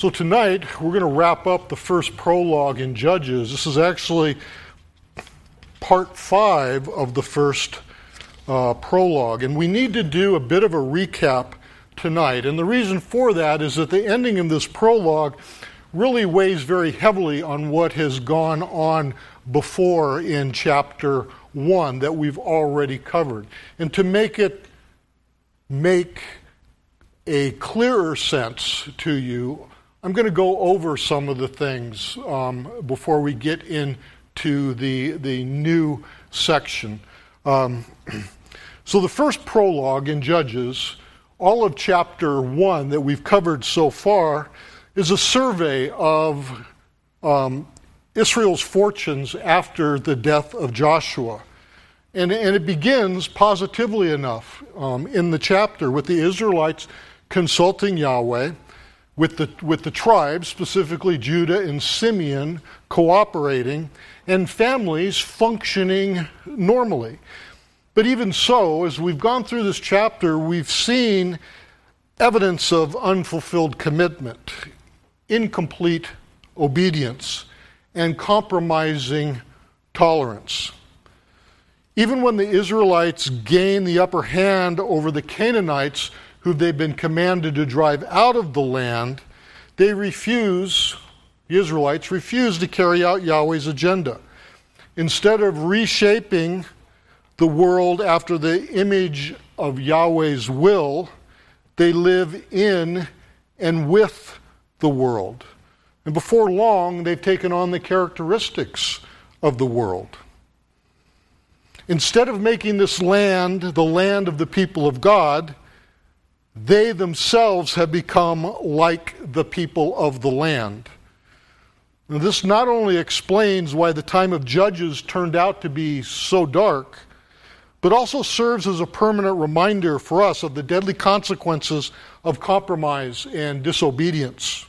So tonight we're going to wrap up the first prologue in Judges. This is actually part five of the first uh, prologue, and we need to do a bit of a recap tonight. And the reason for that is that the ending of this prologue really weighs very heavily on what has gone on before in chapter 1 that we've already covered. And to make it make a clearer sense to you, I'm going to go over some of the things um, before we get into the, the new section. Um, so, the first prologue in Judges, all of chapter 1 that we've covered so far, is a survey of um, Israel's fortunes after the death of Joshua. And, and it begins positively enough um, in the chapter with the Israelites consulting Yahweh, with the, with the tribes, specifically Judah and Simeon, cooperating, and families functioning normally. But even so, as we've gone through this chapter, we've seen evidence of unfulfilled commitment, incomplete obedience, and compromising tolerance. Even when the Israelites gain the upper hand over the Canaanites, who they've been commanded to drive out of the land, they refuse, the Israelites refuse to carry out Yahweh's agenda. Instead of reshaping the world after the image of Yahweh's will, they live in and with the world. And before long, they've taken on the characteristics of the world. Instead of making this land the land of the people of God, they themselves have become like the people of the land. Now, this not only explains why the time of Judges turned out to be so dark, but also serves as a permanent reminder for us of the deadly consequences of compromise and disobedience.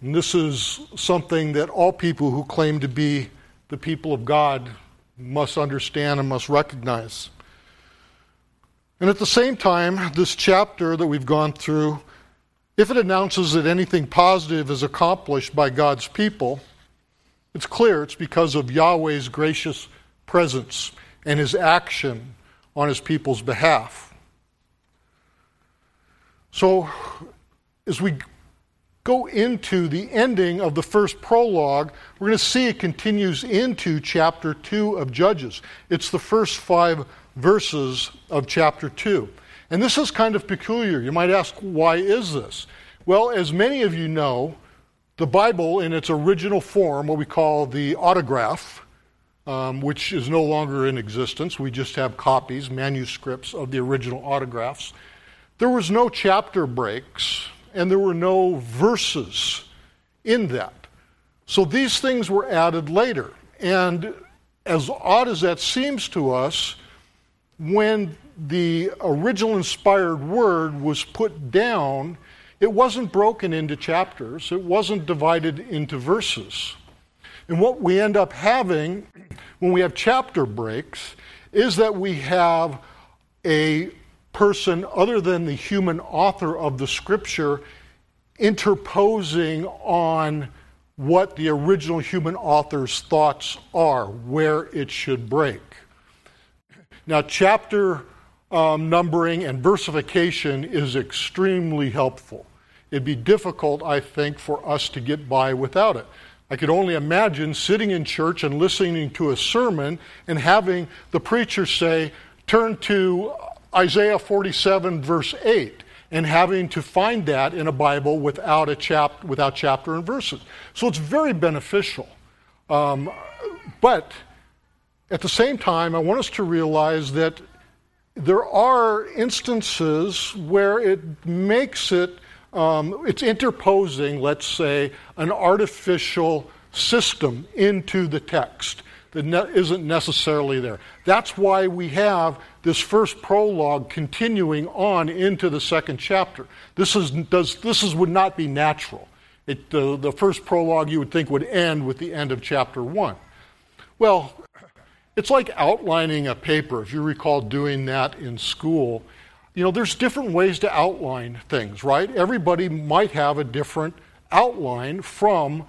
And this is something that all people who claim to be the people of God must understand and must recognize. And at the same time, this chapter that we've gone through, if it announces that anything positive is accomplished by God's people, it's clear it's because of Yahweh's gracious presence and his action on his people's behalf. So, as we go into the ending of the first prologue, we're going to see it continues into chapter 2 of Judges. It's the first five verses of chapter 2. And this is kind of peculiar. You might ask, why is this? Well, as many of you know, the Bible in its original form, what we call the autograph, um, which is no longer in existence, we just have copies, manuscripts of the original autographs. There was no chapter breaks and there were no verses in that. So these things were added later. And as odd as that seems to us, when the original inspired word was put down, it wasn't broken into chapters, it wasn't divided into verses. And what we end up having when we have chapter breaks is that we have a person other than the human author of the scripture interposing on what the original human author's thoughts are, where it should break. Now, chapter um, numbering and versification is extremely helpful. It'd be difficult, I think, for us to get by without it. I could only imagine sitting in church and listening to a sermon and having the preacher say, Turn to Isaiah 47, verse 8, and having to find that in a Bible without, a chap- without chapter and verses. So it's very beneficial. Um, but at the same time, I want us to realize that there are instances where it makes it, um, it's interposing, let's say, an artificial system into the text that ne- isn't necessarily there. That's why we have this first prologue continuing on into the second chapter. This, is, does, this is, would not be natural. It, the, the first prologue you would think would end with the end of chapter 1. Well, it's like outlining a paper. If you recall doing that in school, you know, there's different ways to outline things, right? Everybody might have a different outline from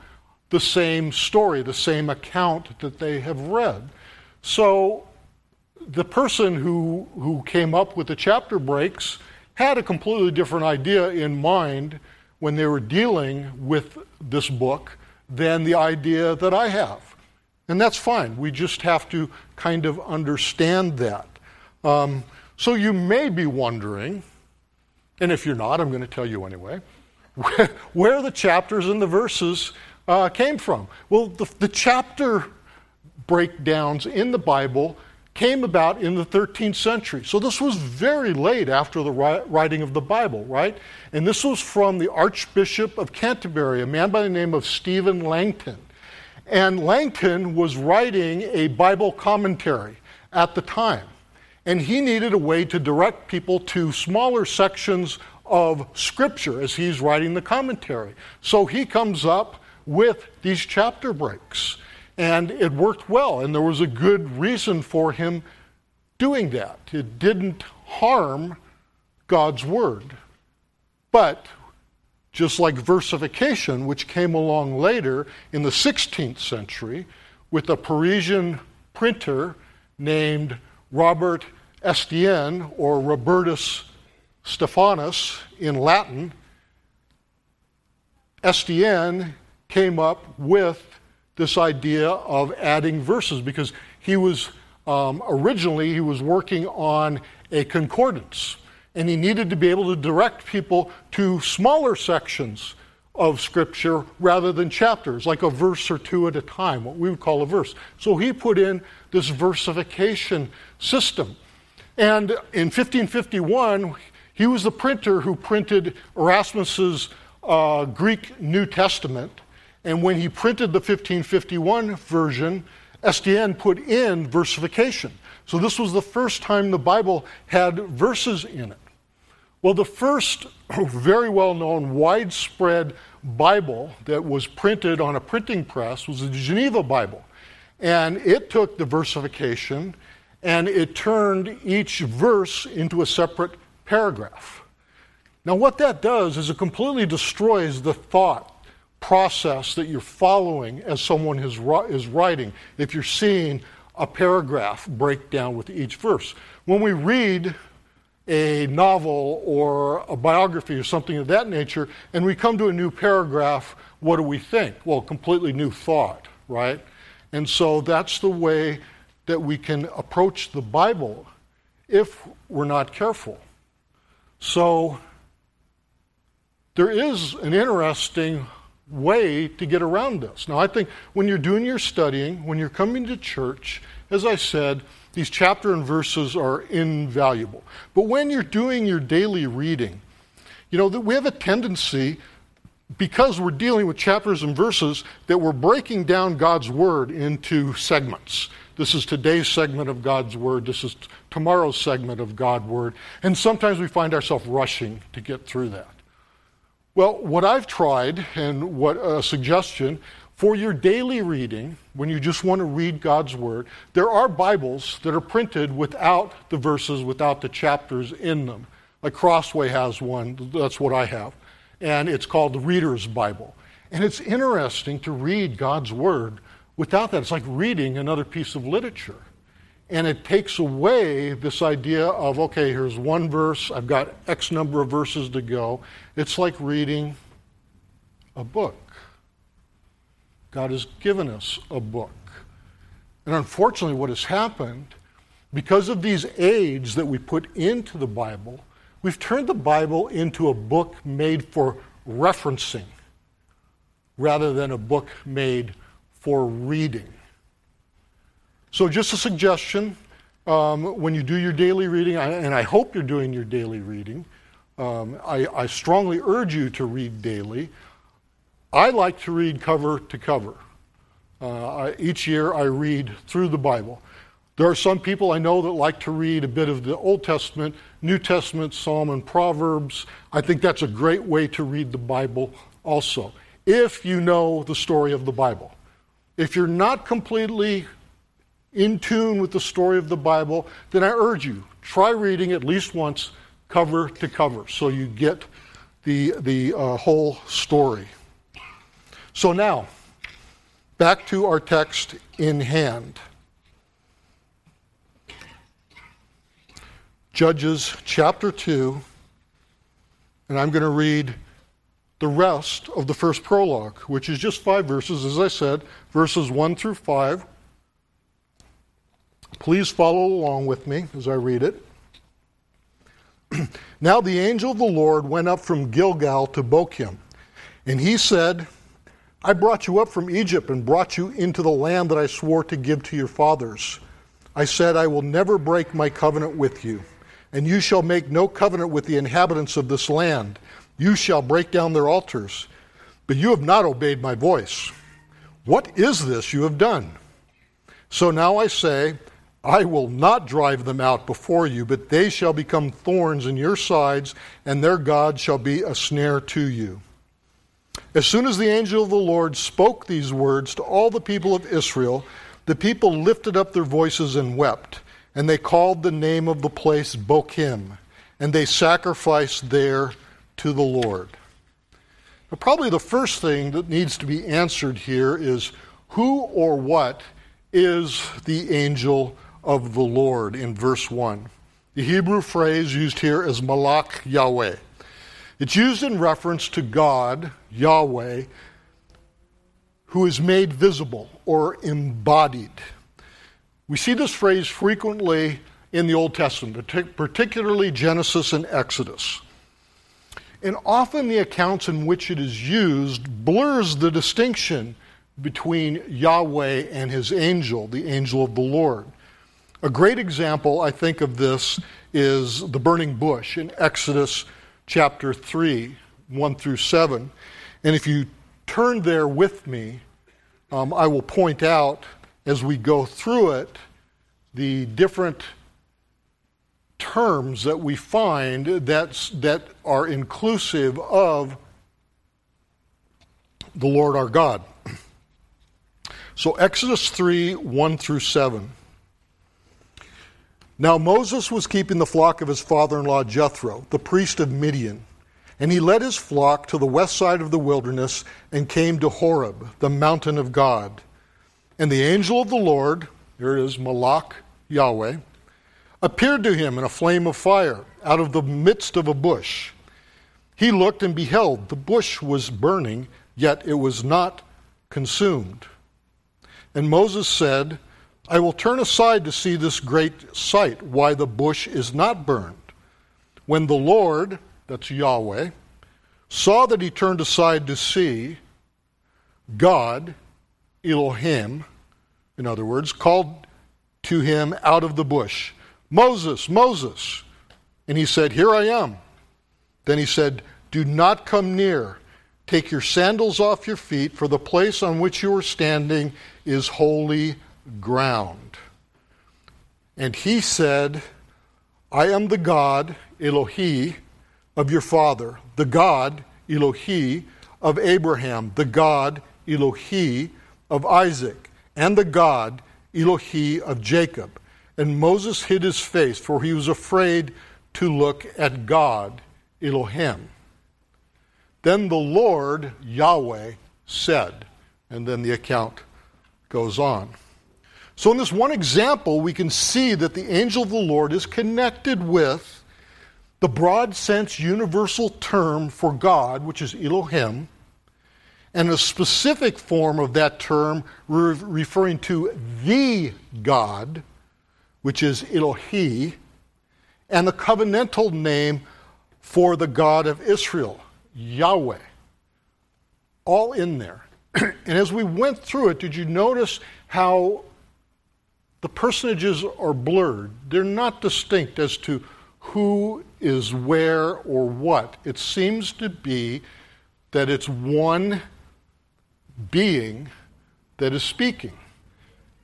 the same story, the same account that they have read. So the person who, who came up with the chapter breaks had a completely different idea in mind when they were dealing with this book than the idea that I have. And that's fine. We just have to kind of understand that. Um, so you may be wondering, and if you're not, I'm going to tell you anyway, where, where the chapters and the verses uh, came from. Well, the, the chapter breakdowns in the Bible came about in the 13th century. So this was very late after the writing of the Bible, right? And this was from the Archbishop of Canterbury, a man by the name of Stephen Langton. And Langton was writing a Bible commentary at the time. And he needed a way to direct people to smaller sections of Scripture as he's writing the commentary. So he comes up with these chapter breaks. And it worked well, and there was a good reason for him doing that. It didn't harm God's Word. But just like versification, which came along later in the 16th century with a Parisian printer named Robert Estienne or Robertus Stephanus in Latin, Estienne came up with this idea of adding verses because he was um, originally he was working on a concordance and he needed to be able to direct people to smaller sections of scripture rather than chapters like a verse or two at a time what we would call a verse so he put in this versification system and in 1551 he was the printer who printed erasmus's uh, greek new testament and when he printed the 1551 version, Estienne put in versification. So this was the first time the Bible had verses in it. Well, the first very well known, widespread Bible that was printed on a printing press was the Geneva Bible. And it took the versification and it turned each verse into a separate paragraph. Now, what that does is it completely destroys the thought process that you're following as someone is, is writing if you're seeing a paragraph break down with each verse. When we read a novel or a biography or something of that nature, and we come to a new paragraph, what do we think? Well, completely new thought, right? And so that's the way that we can approach the Bible if we're not careful. So there is an interesting way to get around this. Now, I think when you're doing your studying, when you're coming to church, as I said, these chapter and verses are invaluable. But when you're doing your daily reading, you know, that we have a tendency, because we're dealing with chapters and verses, that we're breaking down God's Word into segments. This is today's segment of God's Word. This is tomorrow's segment of God's Word. And sometimes we find ourselves rushing to get through that. Well, what I've tried, and what a suggestion for your daily reading, when you just want to read God's Word, there are Bibles that are printed without the verses, without the chapters in them. Like Crossway has one, that's what I have. And it's called the Reader's Bible. And it's interesting to read God's Word without that. It's like reading another piece of literature. And it takes away this idea of, okay, here's one verse, I've got X number of verses to go. It's like reading a book. God has given us a book. And unfortunately, what has happened, because of these aids that we put into the Bible, we've turned the Bible into a book made for referencing rather than a book made for reading. So, just a suggestion um, when you do your daily reading, and I hope you're doing your daily reading, um, I, I, strongly urge you to read daily. I like to read cover to cover. Uh, I, each year I read through the Bible. There are some people I know that like to read a bit of the Old Testament, New Testament, Psalm, and Proverbs. I think that's a great way to read the Bible also, if you know the story of the Bible. If you're not completely in tune with the story of the Bible, then I urge you, try reading at least once cover to cover, so you get the, the uh, whole story. So now, back to our text in hand. Judges chapter 2, and I'm going to read the rest of the first prologue, which is just five verses, as I said, verses 1 through 5. Please follow along with me as I read it. now the angel of the Lord went up from Gilgal to Bochim, and he said, I brought you up from Egypt and brought you into the land that I swore to give to your fathers. I said, I will never break my covenant with you, and you shall make no covenant with the inhabitants of this land. You shall break down their altars. But you have not obeyed my voice. What is this you have done? So now I say, I will not drive them out before you, but they shall become thorns in your sides, and their God shall be a snare to you. As soon as the angel of the Lord spoke these words to all the people of Israel, the people lifted up their voices and wept, and they called the name of the place Bochim, and they sacrificed there to the Lord. Now, probably the first thing that needs to be answered here is who or what is the angel of the Lord in verse 1? The Hebrew phrase used here is Malach Yahweh. It's used in reference to God, Yahweh, who is made visible or embodied. We see this phrase frequently in the Old Testament, particularly Genesis and Exodus. And often the accounts in which it is used blurs the distinction between Yahweh and his angel, the angel of the Lord. A great example, I think, of this is the burning bush in Exodus chapter 3, 1 through 7. And if you turn there with me, um, I will point out as we go through it the different terms that we find that's, that are inclusive of the Lord our God. So, Exodus 3 1 through 7. Now Moses was keeping the flock of his father in law Jethro, the priest of Midian. And he led his flock to the west side of the wilderness and came to Horeb, the mountain of God. And the angel of the Lord, here it is, Malach Yahweh, appeared to him in a flame of fire out of the midst of a bush. He looked and beheld, the bush was burning, yet it was not consumed. And Moses said, I will turn aside to see this great sight, why the bush is not burned. When the Lord, that's Yahweh, saw that he turned aside to see, God, Elohim, in other words, called to him out of the bush, Moses, Moses. And he said, Here I am. Then he said, Do not come near. Take your sandals off your feet, for the place on which you are standing is holy ground. And he said, I am the God, Elohi, of your father, the God, Elohi, of Abraham, the God, Elohi, of Isaac, and the God, Elohi, of Jacob. And Moses hid his face, for he was afraid to look at God, Elohim. Then the Lord, Yahweh, said, and then the account goes on. So, in this one example, we can see that the angel of the Lord is connected with the broad sense universal term for God, which is Elohim, and a specific form of that term re- referring to the God, which is Elohi, and the covenantal name for the God of Israel, Yahweh. All in there. and as we went through it, did you notice how the personages are blurred. They're not distinct as to who is where or what. It seems to be that it's one being that is speaking.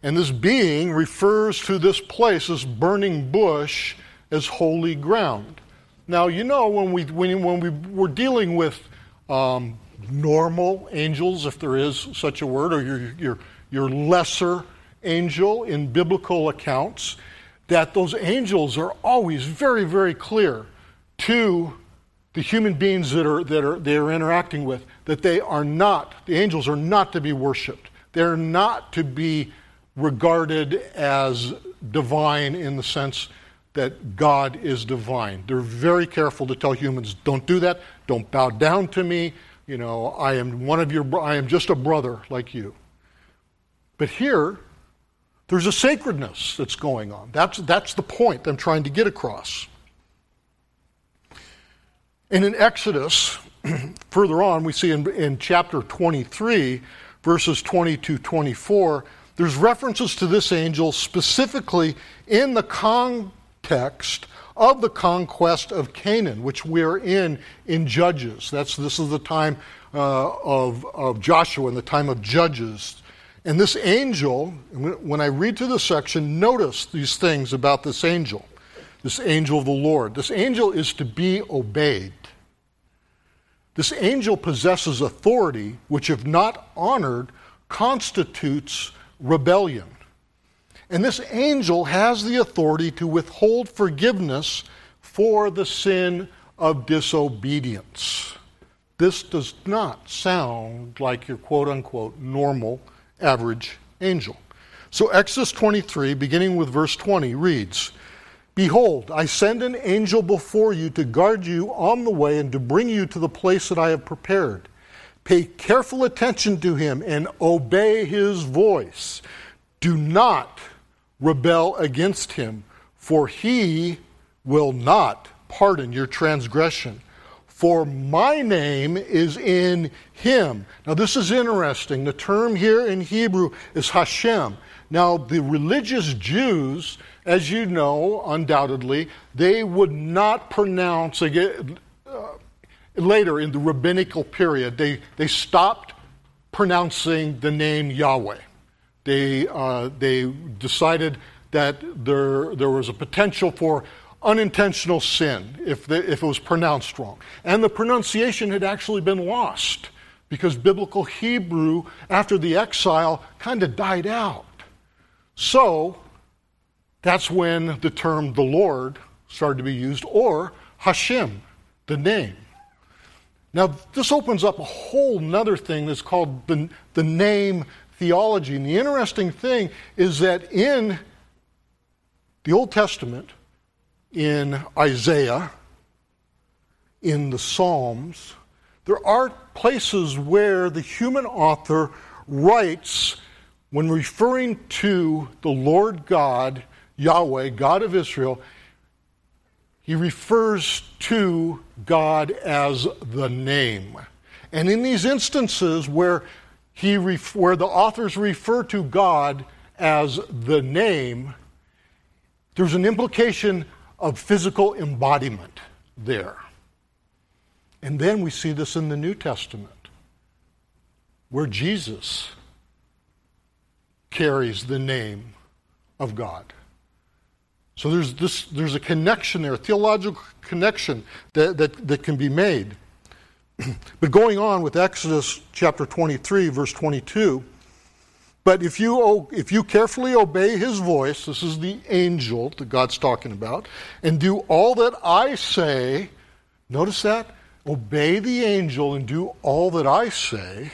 And this being refers to this place, this burning bush, as holy ground. Now, you know, when we, when, when we were dealing with um, normal angels, if there is such a word, or your, your, your lesser angel in biblical accounts, that those angels are always very, very clear to the human beings that are that are they are interacting with that they are not the angels are not to be worshipped. They're not to be regarded as divine in the sense that God is divine. They're very careful to tell humans, don't do that, don't bow down to me, you know, I am one of your I am just a brother like you. But here there's a sacredness that's going on. That's that's the point I'm trying to get across. And in Exodus, further on, we see in, in chapter 23, verses 22 24, there's references to this angel specifically in the context of the conquest of Canaan, which we're in in Judges. That's, this is the time uh, of, of Joshua and the time of Judges. And this angel, when I read through the section, notice these things about this angel, this angel of the Lord. This angel is to be obeyed. This angel possesses authority which, if not honored, constitutes rebellion. And this angel has the authority to withhold forgiveness for the sin of disobedience. This does not sound like your quote unquote normal average angel. So, Exodus 23, beginning with verse 20, reads Behold, I send an angel before you to guard you on the way and to bring you to the place that I have prepared. Pay careful attention to him and obey his voice. Do not rebel against him, for he will not pardon your transgression. For my name is in him. Now, this is interesting. The term here in Hebrew is Hashem. Now, the religious Jews, as you know, undoubtedly, they would not pronounce, again, uh, later in the rabbinical period, they, they stopped pronouncing the name Yahweh they, uh, they decided that there, there was a potential for unintentional sin if, the, if it was pronounced wrong. And the pronunciation had actually been lost because biblical Hebrew, after the exile, kind of died out. So that's when the term the Lord started to be used, or Hashem, the name. Now, this opens up a whole nother thing that's called the, the name theology. And the interesting thing is that in the Old Testament, in Isaiah, in the Psalms, there are places where the human author writes, when referring to the Lord God, Yahweh, God of Israel, he refers to God as the name. And in these instances where he ref- where the authors refer to God as the name, there's an implication of physical embodiment there. And then we see this in the New Testament, where Jesus carries the name of God. So there's, this, there's a connection there, a theological connection that, that, that can be made. but going on with Exodus chapter 23, verse 22, but if you, if you carefully obey his voice, this is the angel that God's talking about, and do all that I say, notice that? Obey the angel and do all that I say,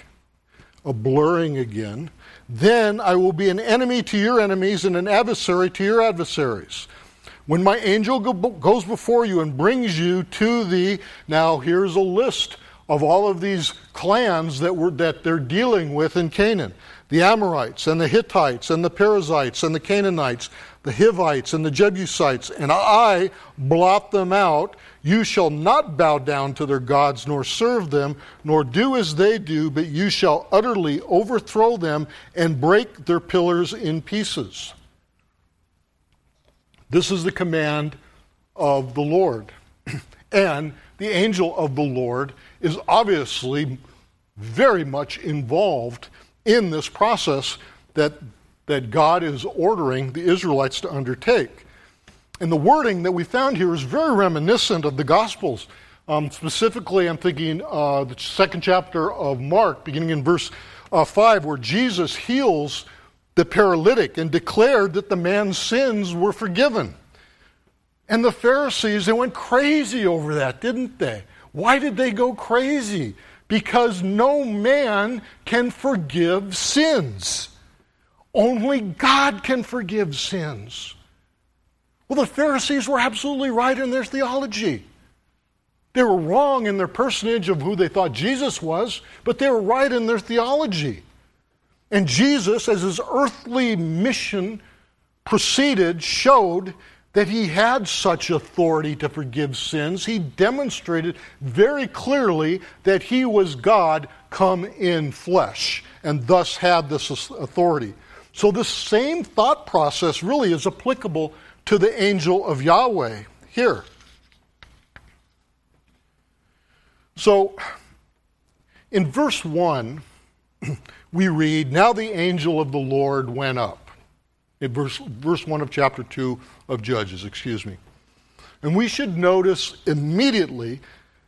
a blurring again, then I will be an enemy to your enemies and an adversary to your adversaries. When my angel goes before you and brings you to the, now here's a list of all of these clans that, were, that they're dealing with in Canaan the Amorites and the Hittites and the Perizzites and the Canaanites, the Hivites and the Jebusites, and I blot them out. You shall not bow down to their gods nor serve them, nor do as they do, but you shall utterly overthrow them and break their pillars in pieces. This is the command of the Lord. and the angel of the Lord is obviously very much involved in this process that, that God is ordering the Israelites to undertake. And the wording that we found here is very reminiscent of the Gospels. Um, specifically, I'm thinking uh, the second chapter of Mark, beginning in verse uh, 5, where Jesus heals the paralytic and declared that the man's sins were forgiven. And the Pharisees, they went crazy over that, didn't they? Why did they go crazy? Because no man can forgive sins. Only God can forgive sins. Well, the Pharisees were absolutely right in their theology. They were wrong in their personage of who they thought Jesus was, but they were right in their theology. And Jesus, as his earthly mission proceeded, showed that he had such authority to forgive sins. He demonstrated very clearly that he was God come in flesh and thus had this authority. So, this same thought process really is applicable to the angel of Yahweh here. So, in verse 1, we read, Now the angel of the Lord went up. In verse, verse 1 of chapter 2 of Judges, excuse me. And we should notice immediately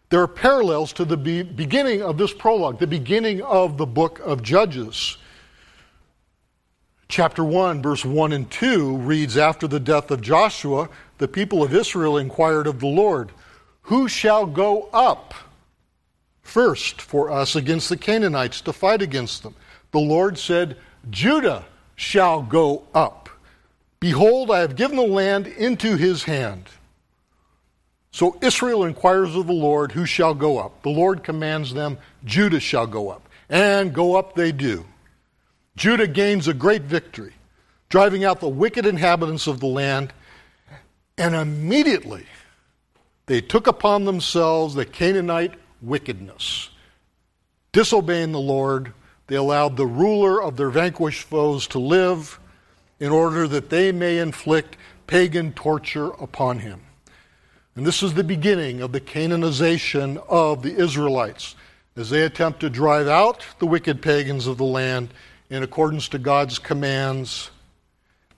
there are parallels to the be- beginning of this prologue, the beginning of the book of Judges. Chapter 1, verse 1 and 2 reads After the death of Joshua, the people of Israel inquired of the Lord, Who shall go up first for us against the Canaanites to fight against them? The Lord said, Judah shall go up. Behold, I have given the land into his hand. So Israel inquires of the Lord, Who shall go up? The Lord commands them, Judah shall go up. And go up they do. Judah gains a great victory, driving out the wicked inhabitants of the land, and immediately they took upon themselves the Canaanite wickedness. Disobeying the Lord, they allowed the ruler of their vanquished foes to live in order that they may inflict pagan torture upon him. And this is the beginning of the Canaanization of the Israelites as they attempt to drive out the wicked pagans of the land in accordance to God's commands,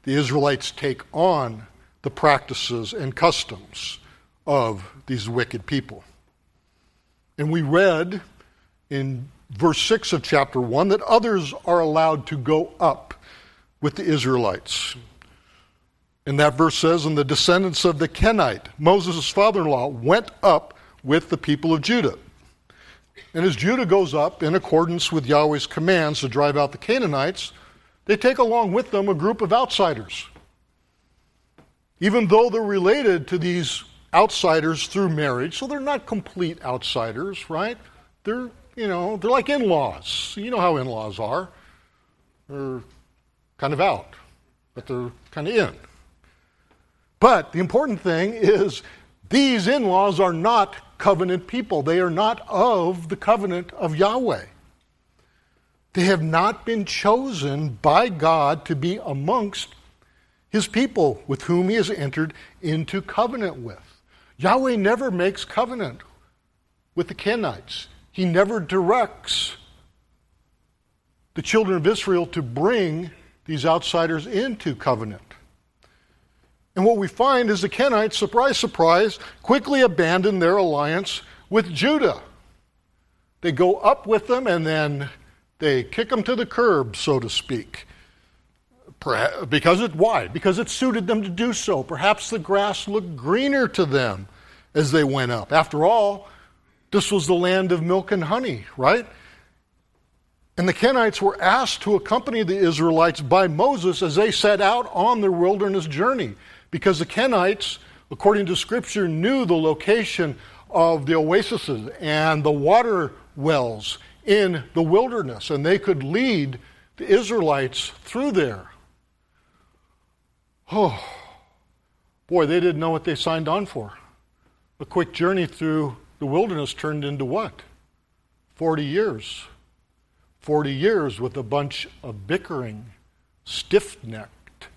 the Israelites take on the practices and customs of these wicked people. And we read in verse 6 of chapter 1 that others are allowed to go up with the Israelites. And that verse says, And the descendants of the Kenite, Moses' father in law, went up with the people of Judah. And as Judah goes up in accordance with Yahweh's commands to drive out the Canaanites, they take along with them a group of outsiders. Even though they're related to these outsiders through marriage, so they're not complete outsiders, right? They're, you know, they're like in laws. You know how in laws are. They're kind of out, but they're kind of in. But the important thing is these in laws are not covenant people. They are not of the covenant of Yahweh. They have not been chosen by God to be amongst his people with whom he has entered into covenant with. Yahweh never makes covenant with the Kenites. He never directs the children of Israel to bring these outsiders into covenant. And what we find is the Kenites, surprise, surprise, quickly abandon their alliance with Judah. They go up with them and then they kick them to the curb, so to speak. Perhaps, because it why? Because it suited them to do so. Perhaps the grass looked greener to them as they went up. After all, this was the land of milk and honey, right? And the Kenites were asked to accompany the Israelites by Moses as they set out on their wilderness journey because the Kenites, according to Scripture, knew the location of the oases and the water wells in the wilderness, and they could lead the Israelites through there. Oh, boy, they didn't know what they signed on for. A quick journey through the wilderness turned into what? 40 years. 40 years with a bunch of bickering, stiff necked,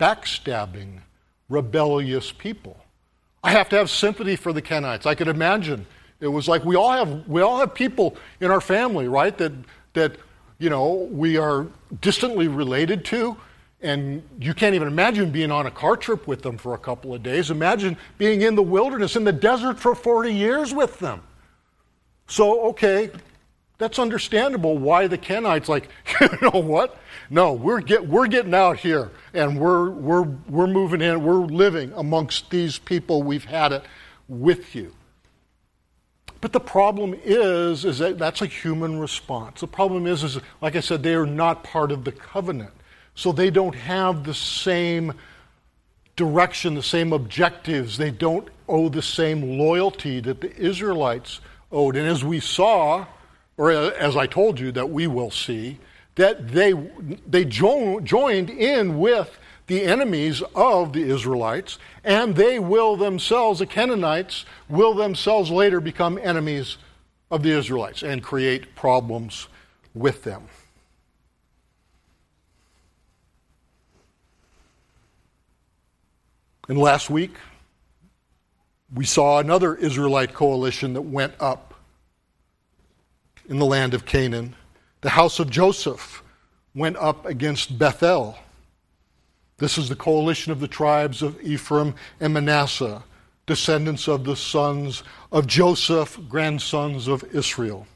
backstabbing, rebellious people. I have to have sympathy for the Kenites. I could imagine it was like we all have we all have people in our family, right? That that you know we are distantly related to, and you can't even imagine being on a car trip with them for a couple of days. Imagine being in the wilderness, in the desert for 40 years with them. So, okay, That's understandable why the Kenites like, you know what? No, we're get, we're getting out here and we're we're we're moving in, we're living amongst these people. We've had it with you. But the problem is, is that that's a human response. The problem is, is like I said, they are not part of the covenant. So they don't have the same direction, the same objectives. They don't owe the same loyalty that the Israelites owed. And as we saw, or uh, as I told you that we will see, that they, they jo- joined in with the enemies of the Israelites, and they will themselves, the Canaanites, will themselves later become enemies of the Israelites and create problems with them. And last week, we saw another Israelite coalition that went up in the land of Canaan. The house of Joseph went up against Bethel. This is the coalition of the tribes of Ephraim and Manasseh, descendants of the sons of Joseph, grandsons of Israel.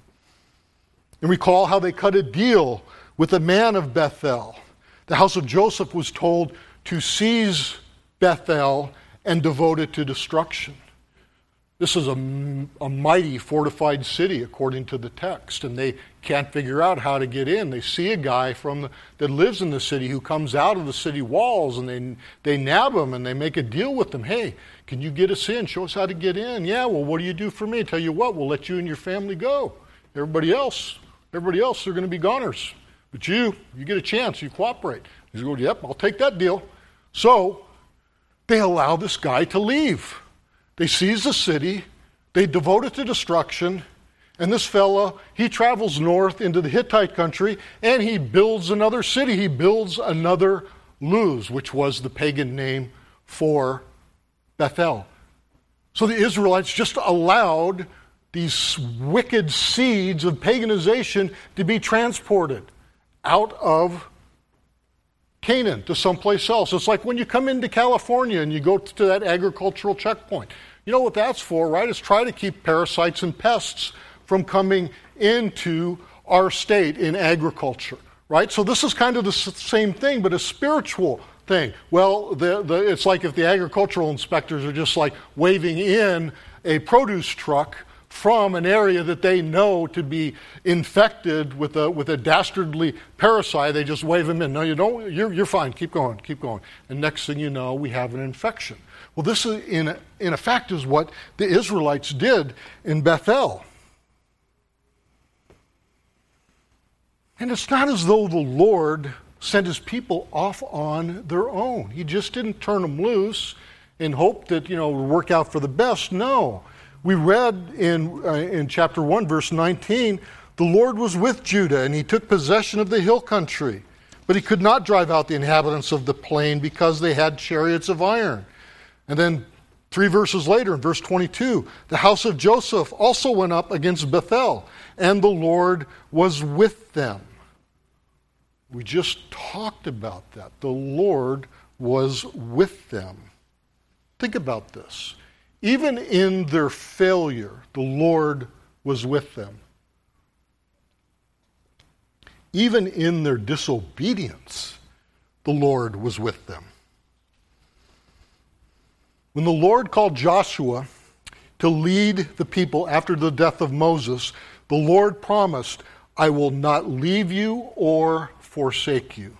And recall how they cut a deal with the man of Bethel. The house of Joseph was told to seize Bethel and devote it to destruction. This is a, a mighty fortified city, according to the text, and they can't figure out how to get in. They see a guy from the, that lives in the city who comes out of the city walls, and they, they nab him and they make a deal with him. Hey, can you get us in? Show us how to get in. Yeah, well, what do you do for me? Tell you what, we'll let you and your family go. Everybody else, everybody else, they're going to be goners. But you, you get a chance. You cooperate. He's going, yep, I'll take that deal. So they allow this guy to leave. They seize the city, they devote it to destruction, and this fellow, he travels north into the Hittite country and he builds another city. He builds another Luz, which was the pagan name for Bethel. So the Israelites just allowed these wicked seeds of paganization to be transported out of Canaan to someplace else. It's like when you come into California and you go to that agricultural checkpoint. You know what that's for, right? It's try to keep parasites and pests from coming into our state in agriculture, right? So this is kind of the same thing, but a spiritual thing. Well, the, the, it's like if the agricultural inspectors are just like waving in a produce truck from an area that they know to be infected with a, with a dastardly parasite, they just wave them in. No, you don't. You're, you're fine. Keep going. Keep going. And next thing you know, we have an infection. Well, this, is, in, in effect, is what the Israelites did in Bethel. And it's not as though the Lord sent his people off on their own. He just didn't turn them loose and hope that, you know, it would work out for the best. No. We read in, uh, in chapter 1, verse 19, the Lord was with Judah, and he took possession of the hill country. But he could not drive out the inhabitants of the plain because they had chariots of iron. And then three verses later, in verse 22, the house of Joseph also went up against Bethel, and the Lord was with them. We just talked about that. The Lord was with them. Think about this. Even in their failure, the Lord was with them. Even in their disobedience, the Lord was with them. When the Lord called Joshua to lead the people after the death of Moses, the Lord promised, I will not leave you or forsake you.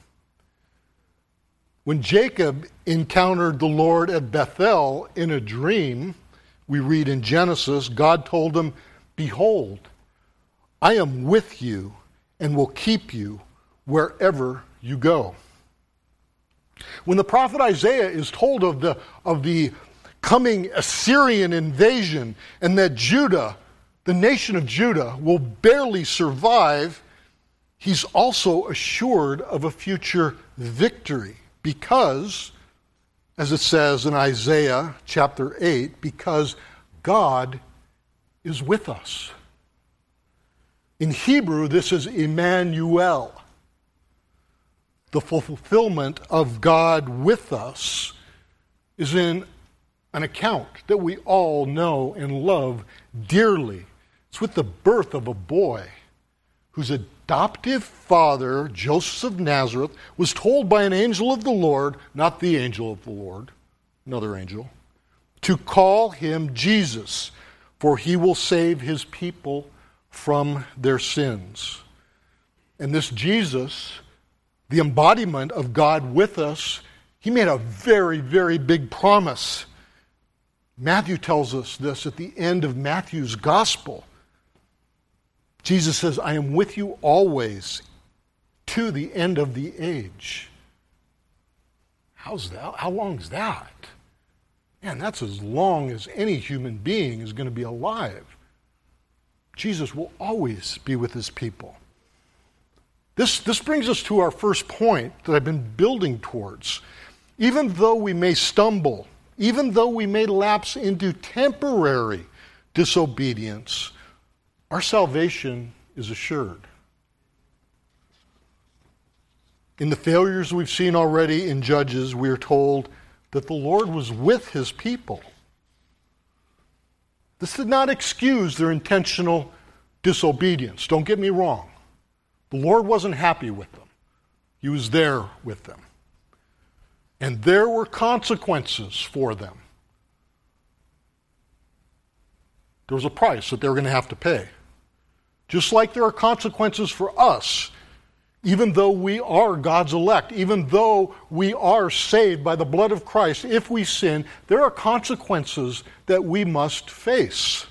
When Jacob encountered the Lord at Bethel in a dream, we read in Genesis, God told him, Behold, I am with you and will keep you wherever you go. When the prophet Isaiah is told of the, of the coming Assyrian invasion and that Judah, the nation of Judah, will barely survive, he's also assured of a future victory because, as it says in Isaiah chapter 8, because God is with us. In Hebrew, this is Emmanuel the fulfillment of God with us is in an account that we all know and love dearly. It's with the birth of a boy whose adoptive father, Joseph of Nazareth, was told by an angel of the Lord, not the angel of the Lord, another angel, to call him Jesus, for he will save his people from their sins. And this Jesus, the embodiment of God with us, he made a very, very big promise. Matthew tells us this at the end of Matthew's gospel. Jesus says, I am with you always to the end of the age. How's that? How long is that? Man, that's as long as any human being is going to be alive. Jesus will always be with his people. This, this brings us to our first point that I've been building towards. Even though we may stumble, even though we may lapse into temporary disobedience, our salvation is assured. In the failures we've seen already in Judges, we are told that the Lord was with his people. This did not excuse their intentional disobedience. Don't get me wrong. The Lord wasn't happy with them, He was there with them. And there were consequences for them. There was a price that they were going to have to pay. Just like there are consequences for us even though we are God's elect, even though we are saved by the blood of Christ, if we sin, there are consequences that we must face.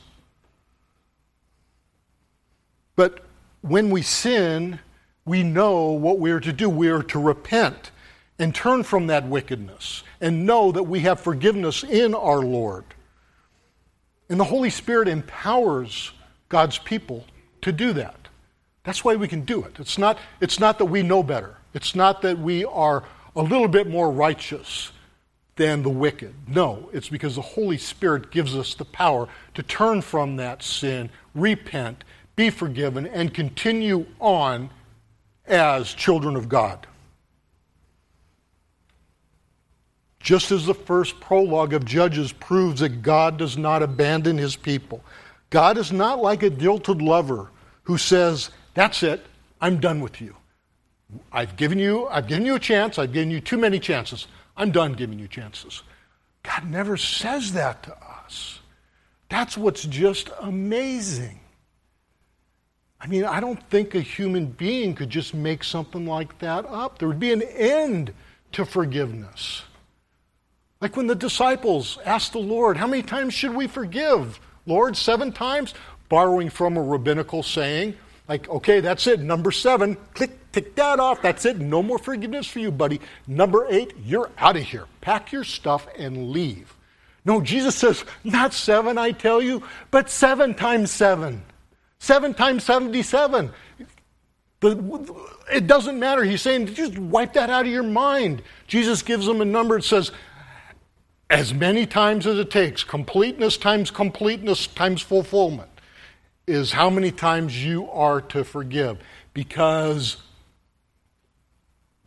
But when we sin, we know what we are to do. We are to repent and turn from that wickedness and know that we have forgiveness in our Lord. And the Holy Spirit empowers God's people to do that. That's why we can do it. It's not, it's not that we know better, it's not that we are a little bit more righteous than the wicked. No, it's because the Holy Spirit gives us the power to turn from that sin, repent, be forgiven, and continue on as children of God. Just as the first prologue of Judges proves that God does not abandon his people, God is not like a jilted lover who says, that's it. I'm done with you. I've given you, I've given you a chance. I've given you too many chances. I'm done giving you chances. God never says that to us. That's what's just amazing. I mean, I don't think a human being could just make something like that up. There would be an end to forgiveness. Like when the disciples asked the Lord, How many times should we forgive? Lord, seven times? Borrowing from a rabbinical saying. Like, okay, that's it. Number seven, click, tick that off. That's it. No more forgiveness for you, buddy. Number eight, you're out of here. Pack your stuff and leave. No, Jesus says, not seven, I tell you, but seven times seven. Seven times 77. it doesn't matter. He's saying, just wipe that out of your mind. Jesus gives them a number. It says, as many times as it takes, completeness times completeness times fulfillment is how many times you are to forgive. Because,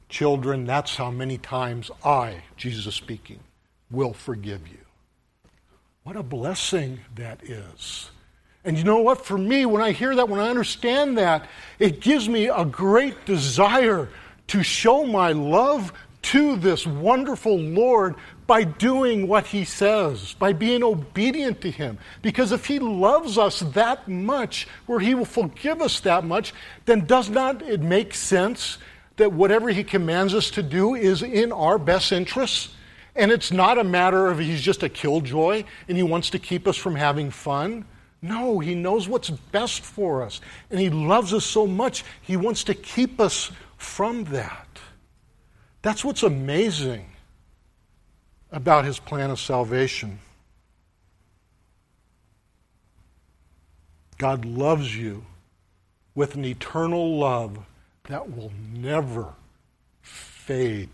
children, that's how many times I, Jesus speaking, will forgive you. What a blessing that is. And you know what? For me, when I hear that, when I understand that, it gives me a great desire to show my love to this wonderful Lord by doing what he says, by being obedient to him. Because if he loves us that much, where he will forgive us that much, then does not it make sense that whatever he commands us to do is in our best interests? And it's not a matter of he's just a killjoy and he wants to keep us from having fun. No, he knows what's best for us. And he loves us so much, he wants to keep us from that. That's what's amazing about his plan of salvation. God loves you with an eternal love that will never fade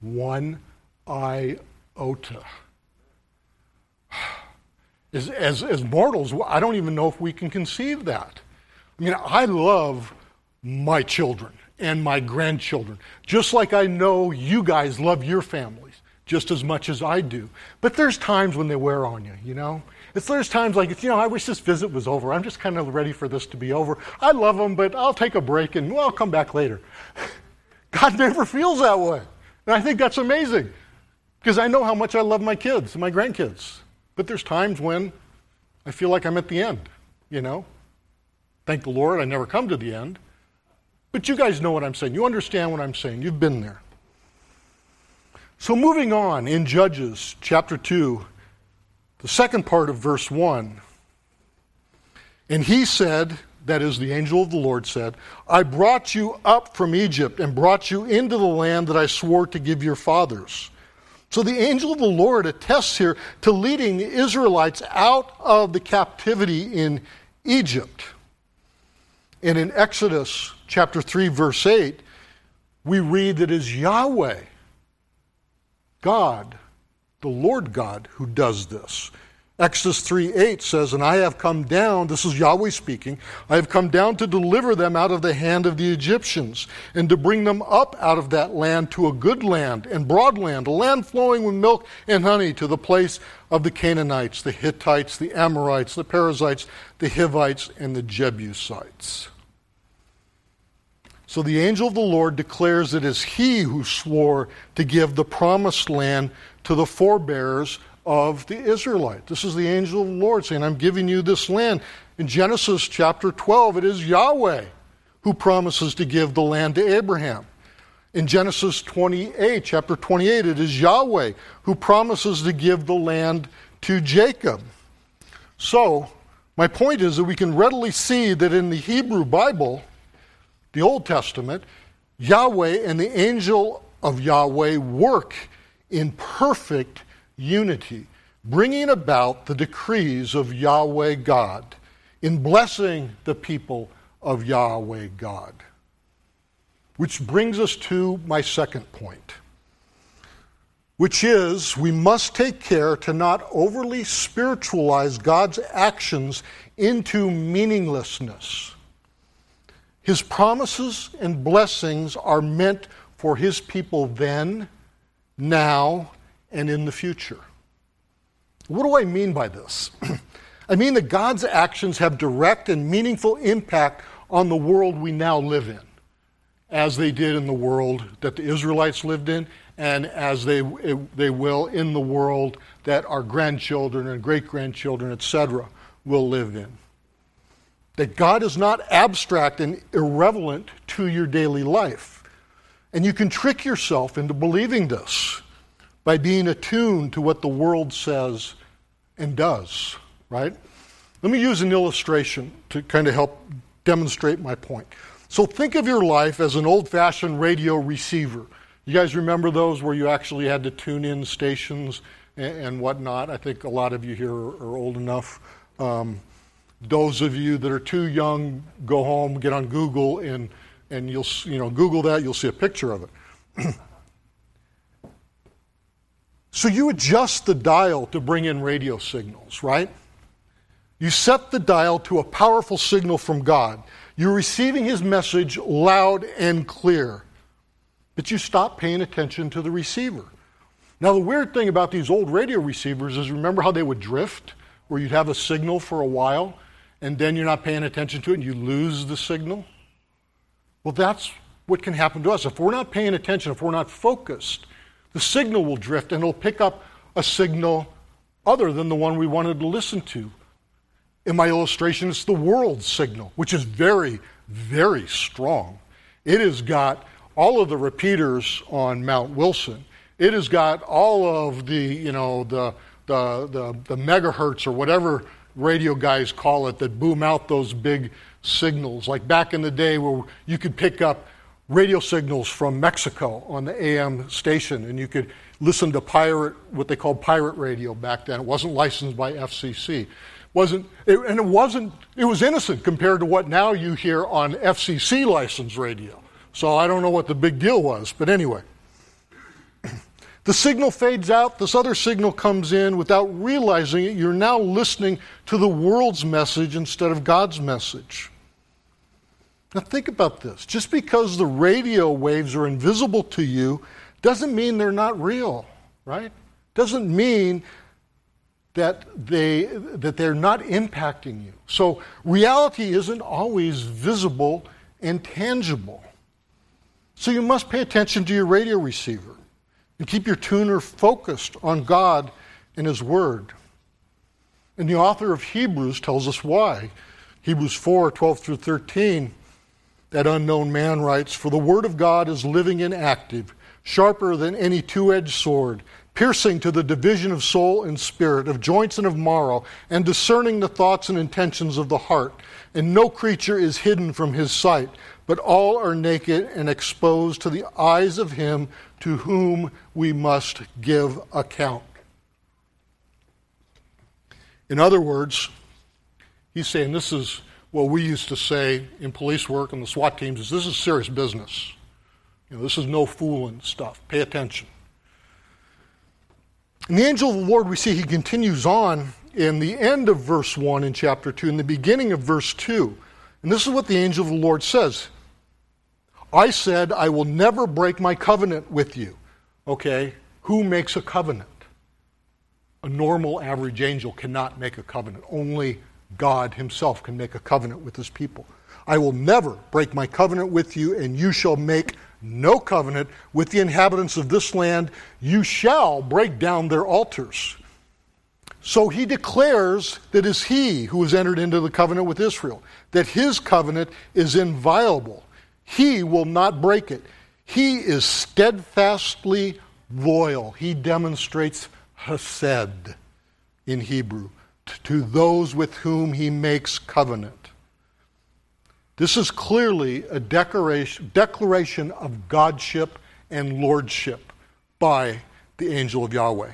one iota. As, as, as mortals, I don't even know if we can conceive that. I mean, I love my children and my grandchildren, just like I know you guys love your families just as much as I do. But there's times when they wear on you, you know? It's there's times like, you know, I wish this visit was over. I'm just kind of ready for this to be over. I love them, but I'll take a break and, well, I'll come back later. God never feels that way. And I think that's amazing because I know how much I love my kids and my grandkids. But there's times when I feel like I'm at the end, you know? Thank the Lord I never come to the end. But you guys know what I'm saying. You understand what I'm saying. You've been there. So, moving on in Judges chapter 2, the second part of verse 1. And he said, that is, the angel of the Lord said, I brought you up from Egypt and brought you into the land that I swore to give your fathers. So the angel of the Lord attests here to leading the Israelites out of the captivity in Egypt. And in Exodus chapter 3, verse 8, we read that it is Yahweh, God, the Lord God, who does this. Exodus 3 8 says, And I have come down, this is Yahweh speaking, I have come down to deliver them out of the hand of the Egyptians, and to bring them up out of that land to a good land and broad land, a land flowing with milk and honey, to the place of the Canaanites, the Hittites, the Amorites, the Perizzites, the Hivites, and the Jebusites. So the angel of the Lord declares it is he who swore to give the promised land to the forebears of the Israelites. This is the angel of the Lord saying, I'm giving you this land. In Genesis chapter 12, it is Yahweh who promises to give the land to Abraham. In Genesis 28, chapter 28, it is Yahweh who promises to give the land to Jacob. So, my point is that we can readily see that in the Hebrew Bible, the Old Testament, Yahweh and the angel of Yahweh work in perfect unity, bringing about the decrees of Yahweh God, in blessing the people of Yahweh God. Which brings us to my second point, which is we must take care to not overly spiritualize God's actions into meaninglessness. His promises and blessings are meant for His people then, now, and in the future. What do I mean by this? I mean that God's actions have direct and meaningful impact on the world we now live in, as they did in the world that the Israelites lived in, and as they, they will in the world that our grandchildren and great grandchildren, etc., will live in. That God is not abstract and irrelevant to your daily life. And you can trick yourself into believing this by being attuned to what the world says and does, right? Let me use an illustration to kind of help demonstrate my point. So think of your life as an old fashioned radio receiver. You guys remember those where you actually had to tune in stations and, whatnot? I think a lot of you here are, are old enough. Um, those of you that are too young, go home, get on Google, and, and you'll you know Google that. You'll see a picture of it. So you adjust the dial to bring in radio signals, right? You set the dial to a powerful signal from God. You're receiving his message loud and clear. But you stop paying attention to the receiver. Now, the weird thing about these old radio receivers is remember how they would drift, where you'd have a signal for a while, and then you're not paying attention to it and you lose the signal? Well, that's what can happen to us. If we're not paying attention, if we're not focused, the signal will drift and it'll pick up a signal other than the one we wanted to listen to. In my illustration, it's the world signal, which is very, very strong. It has got all of the repeaters on Mount Wilson. It has got all of the, you know, the, the, the, the megahertz or whatever radio guys call it that boom out those big signals. Like back in the day where you could pick up radio signals from Mexico on the AM station, and you could listen to pirate, what they called pirate radio back then. It wasn't licensed by FCC. Wasn't, it, and it wasn't, it was innocent compared to what now you hear on FCC licensed radio. So I don't know what the big deal was, but anyway. The signal fades out, this other signal comes in without realizing it. You're now listening to the world's message instead of God's message. Now, think about this. Just because the radio waves are invisible to you doesn't mean they're not real, right? Doesn't mean that, they, that they're not impacting you. So reality isn't always visible and tangible. So you must pay attention to your radio receiver and keep your tuner focused on God and His Word. And the author of Hebrews tells us why. Hebrews 4 12 through 13, that unknown man writes, For the Word of God is living and active, sharper than any two edged sword, piercing to the division of soul and spirit, of joints and of marrow, and discerning the thoughts and intentions of the heart. And no creature is hidden from his sight, but all are naked and exposed to the eyes of him to whom we must give account. In other words, he's saying this is what we used to say in police work and the SWAT teams is this is serious business. You know, this is no fooling stuff. Pay attention. And the angel of the Lord, we see he continues on in the end of verse 1 in chapter 2, in the beginning of verse 2. And this is what the angel of the Lord says I said, I will never break my covenant with you. Okay, who makes a covenant? A normal, average angel cannot make a covenant. Only God Himself can make a covenant with His people. I will never break my covenant with you, and you shall make no covenant with the inhabitants of this land. You shall break down their altars. So he declares that it's he who has entered into the covenant with Israel, that his covenant is inviolable. He will not break it. He is steadfastly loyal. He demonstrates hesed in Hebrew to those with whom he makes covenant. This is clearly a declaration, declaration of godship and lordship by the angel of Yahweh.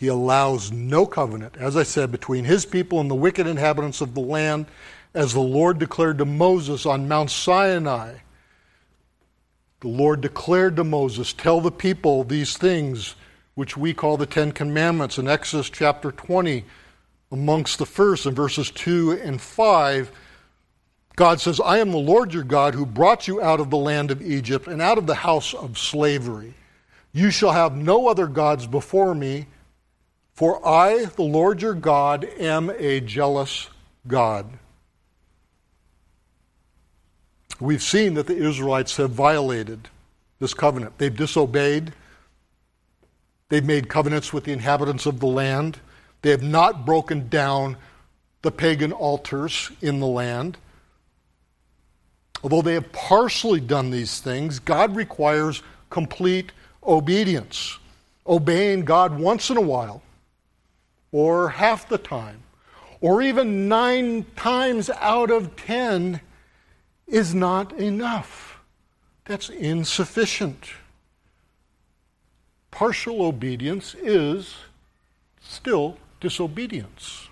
He allows no covenant, as I said, between his people and the wicked inhabitants of the land, as the Lord declared to Moses on Mount Sinai. The Lord declared to Moses, Tell the people these things which we call the Ten Commandments in Exodus chapter 20, amongst the first in verses 2 and 5. God says, I am the Lord your God who brought you out of the land of Egypt and out of the house of slavery. You shall have no other gods before me. For I, the Lord your God, am a jealous God. We've seen that the Israelites have violated this covenant. They've disobeyed. They've made covenants with the inhabitants of the land. They have not broken down the pagan altars in the land. Although they have partially done these things, God requires complete obedience. Obeying God once in a while or half the time, or even nine times out of ten is not enough. That's insufficient. Partial obedience is still disobedience.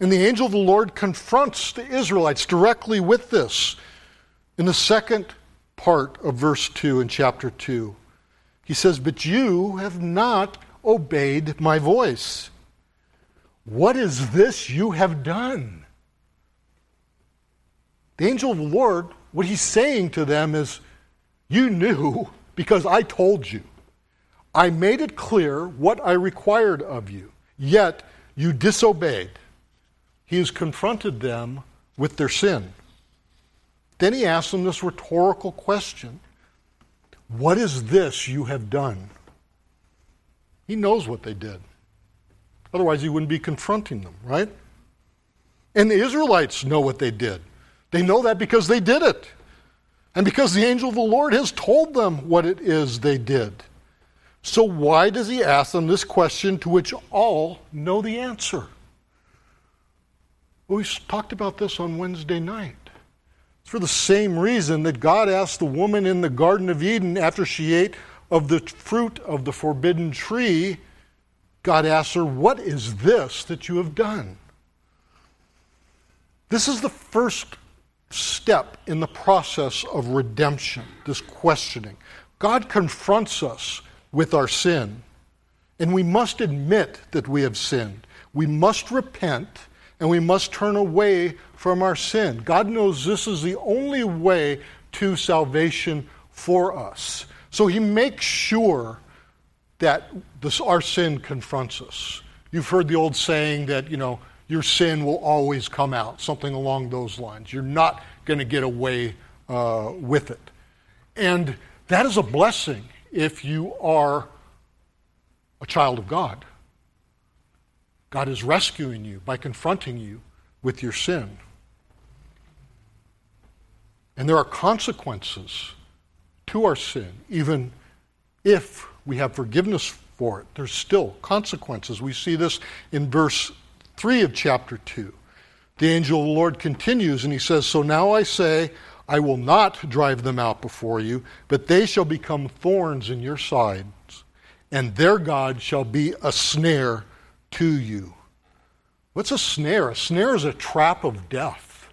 And the angel of the Lord confronts the Israelites directly with this in the second part of verse 2 in chapter 2. He says, But you have not obeyed my voice. What is this you have done? The angel of the Lord, what he's saying to them is, You knew because I told you. I made it clear what I required of you, yet you disobeyed. He has confronted them with their sin. Then he asks them this rhetorical question What is this you have done? He knows what they did. Otherwise, he wouldn't be confronting them, right? And the Israelites know what they did. They know that because they did it. And because the angel of the Lord has told them what it is they did. So, why does he ask them this question to which all know the answer? Well, we talked about this on Wednesday night. It's for the same reason that God asked the woman in the Garden of Eden after she ate of the fruit of the forbidden tree, God asks her, What is this that you have done? This is the first step in the process of redemption, this questioning. God confronts us with our sin, and we must admit that we have sinned. We must repent, and we must turn away from our sin. God knows this is the only way to salvation for us. So he makes sure that this, our sin confronts us. You've heard the old saying that, you know, your sin will always come out, something along those lines. You're not going to get away uh, with it. And that is a blessing if you are a child of God. God is rescuing you by confronting you with your sin. And there are consequences to our sin, even if we have forgiveness for it. There's still consequences. We see this in verse 3 of chapter 2. The angel of the Lord continues and he says, So now I say, I will not drive them out before you, but they shall become thorns in your sides, and their God shall be a snare to you. What's a snare? A snare is a trap of death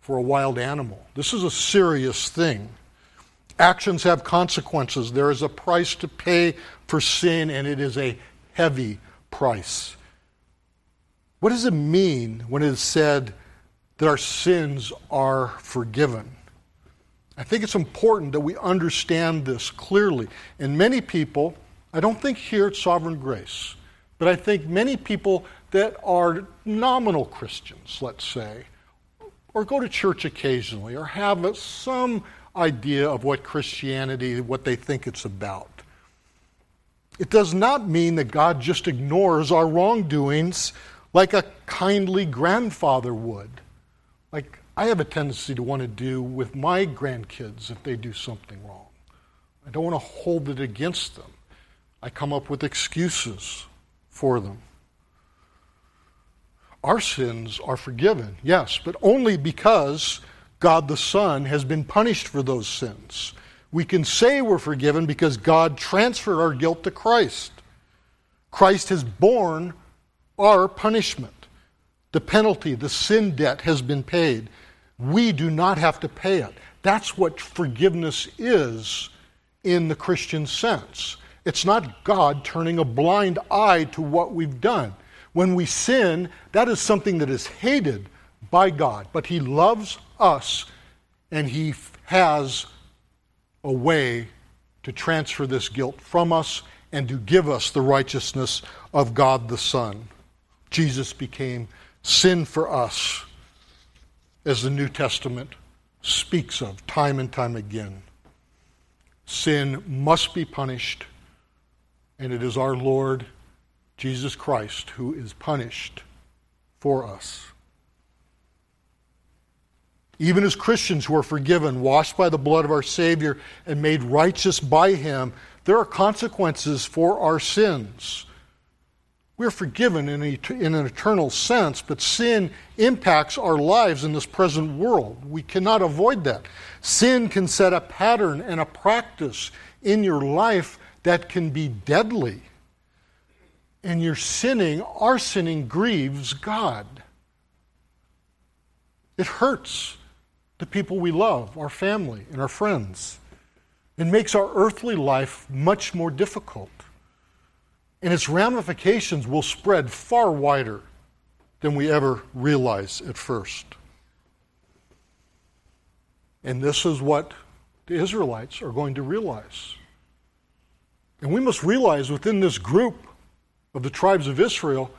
for a wild animal. This is a serious thing. Actions have consequences. There is a price to pay for sin, and it is a heavy price. What does it mean when it is said, that our sins are forgiven. I think it's important that we understand this clearly. And many people, I don't think here at Sovereign Grace, but I think many people that are nominal Christians, let's say, or go to church occasionally, or have some idea of what Christianity, what they think it's about. It does not mean that God just ignores our wrongdoings like a kindly grandfather would. Like I have a tendency to want to do with my grandkids if they do something wrong. I don't want to hold it against them. I come up with excuses for them. Our sins are forgiven, yes, but only because God the Son has been punished for those sins. We can say we're forgiven because God transferred our guilt to Christ. Christ has borne our punishment. The penalty, the sin debt has been paid. We do not have to pay it. That's what forgiveness is in the Christian sense. It's not God turning a blind eye to what we've done. When we sin, that is something that is hated by God, but He loves us and He has a way to transfer this guilt from us and to give us the righteousness of God the Son. Jesus became sin for us, as the New Testament speaks of time and time again. Sin must be punished, and it is our Lord Jesus Christ who is punished for us. Even as Christians who are forgiven, washed by the blood of our Savior, and made righteous by Him, there are consequences for our sins. We're forgiven in, an eternal sense, but sin impacts our lives in this present world. We cannot avoid that. Sin can set a pattern and a practice in your life that can be deadly. And your sinning, our sinning, grieves God. It hurts the people we love, our family, and our friends. It makes our earthly life much more difficult and its ramifications will spread far wider than we ever realize at first. And this is what the Israelites are going to realize. And we must realize within this group of the tribes of Israel,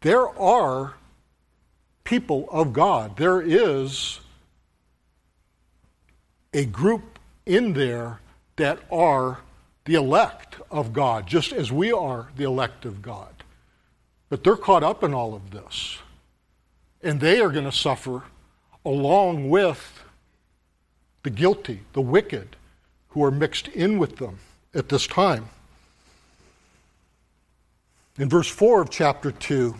there are people of God. There is a group in there that are the elect of God, just as we are the elect of God. But they're caught up in all of this. And they are going to suffer along with the guilty, the wicked, who are mixed in with them at this time. In verse 4 of chapter 2,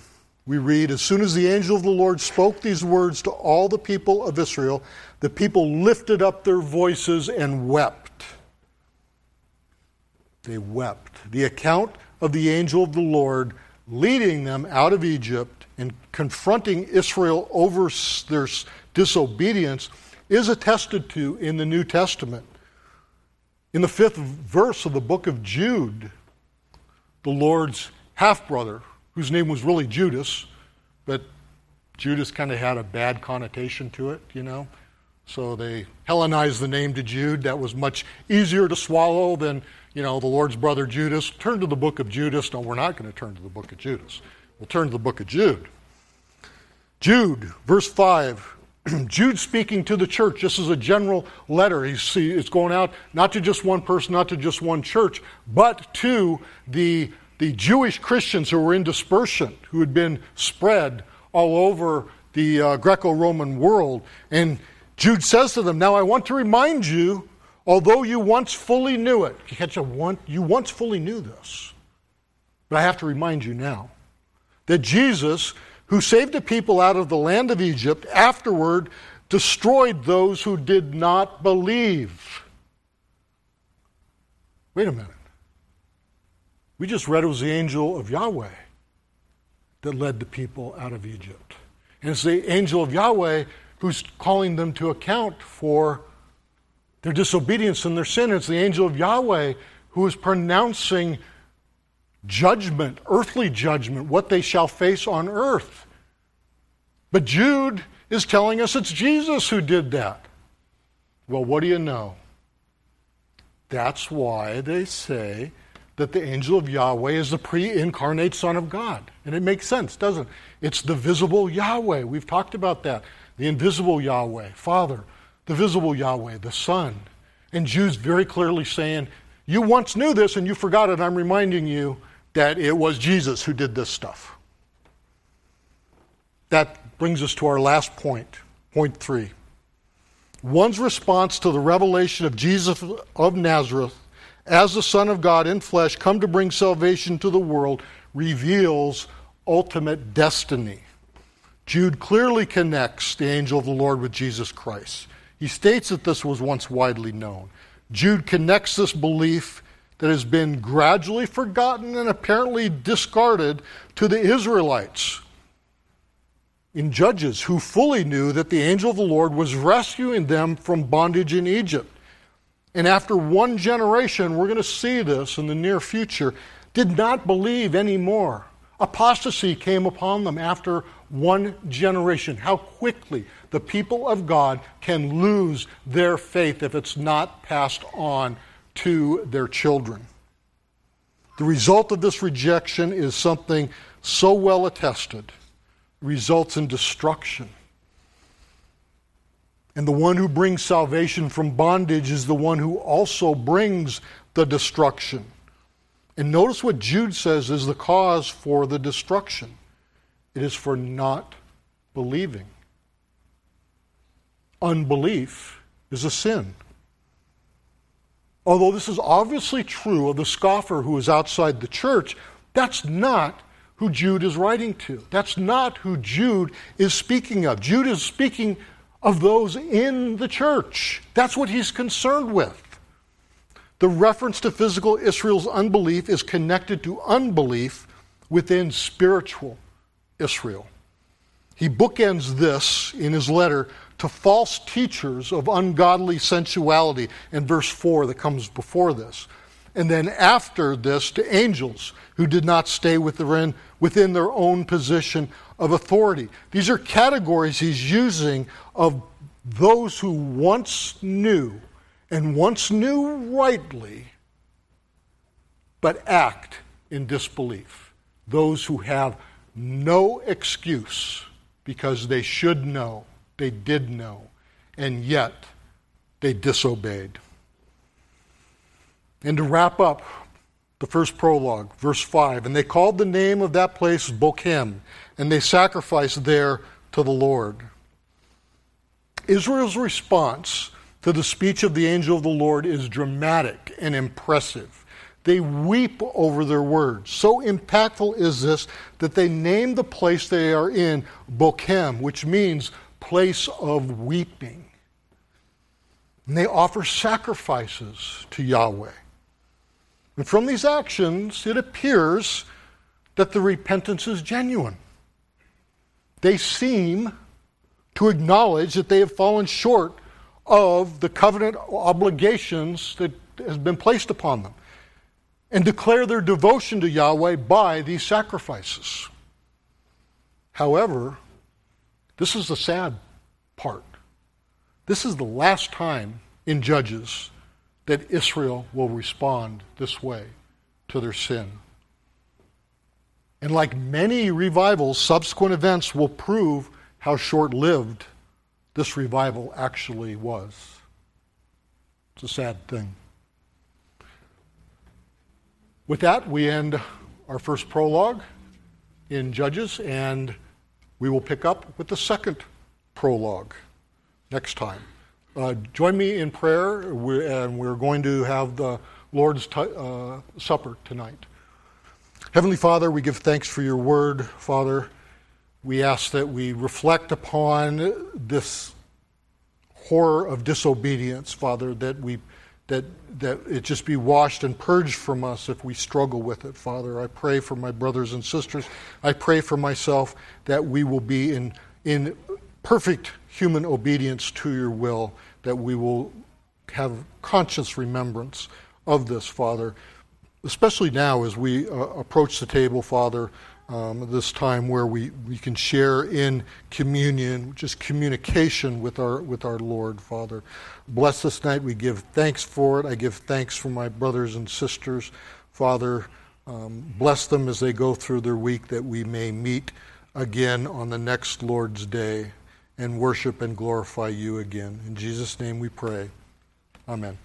we read As soon as the angel of the Lord spoke these words to all the people of Israel, the people lifted up their voices and wept. They wept. The account of the angel of the Lord leading them out of Egypt and confronting Israel over their disobedience is attested to in the New Testament. In the fifth verse of the book of Jude, the Lord's half brother, whose name was really Judas, but Judas kind of had a bad connotation to it, you know. So they Hellenized the name to Jude. That was much easier to swallow than, you know, the Lord's brother Judas. Turn to the book of Judas. No, we're not going to turn to the book of Judas. We'll turn to the book of Jude. Jude, verse 5. Jude speaking to the church. This is a general letter. He's, see, it's going out not to just one person, not to just one church, but to the, the Jewish Christians who were in dispersion, who had been spread all over the uh, Greco Roman world. And Jude says to them, Now I want to remind you, although you once fully knew it, you catch a one, you once fully knew this, but I have to remind you now that Jesus, who saved the people out of the land of Egypt, afterward destroyed those who did not believe. Wait a minute. We just read it was the angel of Yahweh that led the people out of Egypt. And it's the angel of Yahweh who's calling them to account for their disobedience and their sin. It's the angel of Yahweh who is pronouncing judgment, earthly judgment, what they shall face on earth. But Jude is telling us it's Jesus who did that. Well, what do you know? That's why they say that the angel of Yahweh is the pre incarnate Son of God. And it makes sense, doesn't it? It's the visible Yahweh. We've talked about that the invisible Yahweh, Father, the visible Yahweh, the Son. And Jude's very clearly saying, You once knew this and you forgot it. I'm reminding you that it was Jesus who did this stuff. That brings us to our last point, point three. One's response to the revelation of Jesus of Nazareth as the Son of God in flesh, come to bring salvation to the world, reveals ultimate destiny. Jude clearly connects the angel of the Lord with Jesus Christ. He states that this was once widely known. Jude connects this belief that has been gradually forgotten and apparently discarded to the Israelites in Judges, who fully knew that the angel of the Lord was rescuing them from bondage in Egypt. And after one generation, we're going to see this in the near future, did not believe anymore. Apostasy came upon them after one generation. How quickly the people of God can lose their faith if it's not passed on to their children. The result of this rejection is something so well attested, results in destruction. And the one who brings salvation from bondage is the one who also brings the destruction. And notice what Jude says is the cause for the destruction it is for not believing. Unbelief is a sin. Although this is obviously true of the scoffer who is outside the church, that's not who Jude is writing to. That's not who Jude is speaking of. Jude is speaking of those in the church. That's what he's concerned with. The reference to physical Israel's unbelief is connected to unbelief within spiritual Israel. He bookends this in his letter to false teachers of ungodly sensuality in verse 4 that comes before this. And then after this to angels who did not stay within, within their own position of authority. These are categories he's using of those who once knew and once knew rightly, but act in disbelief. Those who have no excuse because they should know, they did know, and yet they disobeyed. And to wrap up the first prologue, verse 5 And they called the name of that place Bochim, and they sacrificed there to the Lord. Israel's response to the speech of the angel of the Lord is dramatic and impressive. They weep over their words. So impactful is this that they name the place they are in Bochim, which means place of weeping. And they offer sacrifices to Yahweh. And from these actions, it appears that the repentance is genuine. They seem to acknowledge that they have fallen short of the covenant obligations that has been placed upon them and declare their devotion to Yahweh by these sacrifices. However, this is the sad part. This is the last time in Judges that Israel will respond this way to their sin. And like many revivals, subsequent events will prove how short lived this revival actually was. It's a sad thing. With that, we end our first prologue in Judges, and we will pick up with the second prologue next time. Uh, join me in prayer, and we're going to have the Lord's t- uh, Supper tonight. Heavenly Father, we give thanks for your word, Father. We ask that we reflect upon this horror of disobedience, Father, that we that that it just be washed and purged from us if we struggle with it, Father. I pray for my brothers and sisters. I pray for myself that we will be in in perfect human obedience to your will, that we will have conscious remembrance of this, Father, especially now as we uh, approach the table, Father, um, this time where we, we can share in communion, just communication with our, with our Lord, Father. Bless this night. We give thanks for it. I give thanks for my brothers and sisters. Father, um, bless them as they go through their week that we may meet again on the next Lord's Day and worship and glorify you again. In Jesus' name we pray. Amen.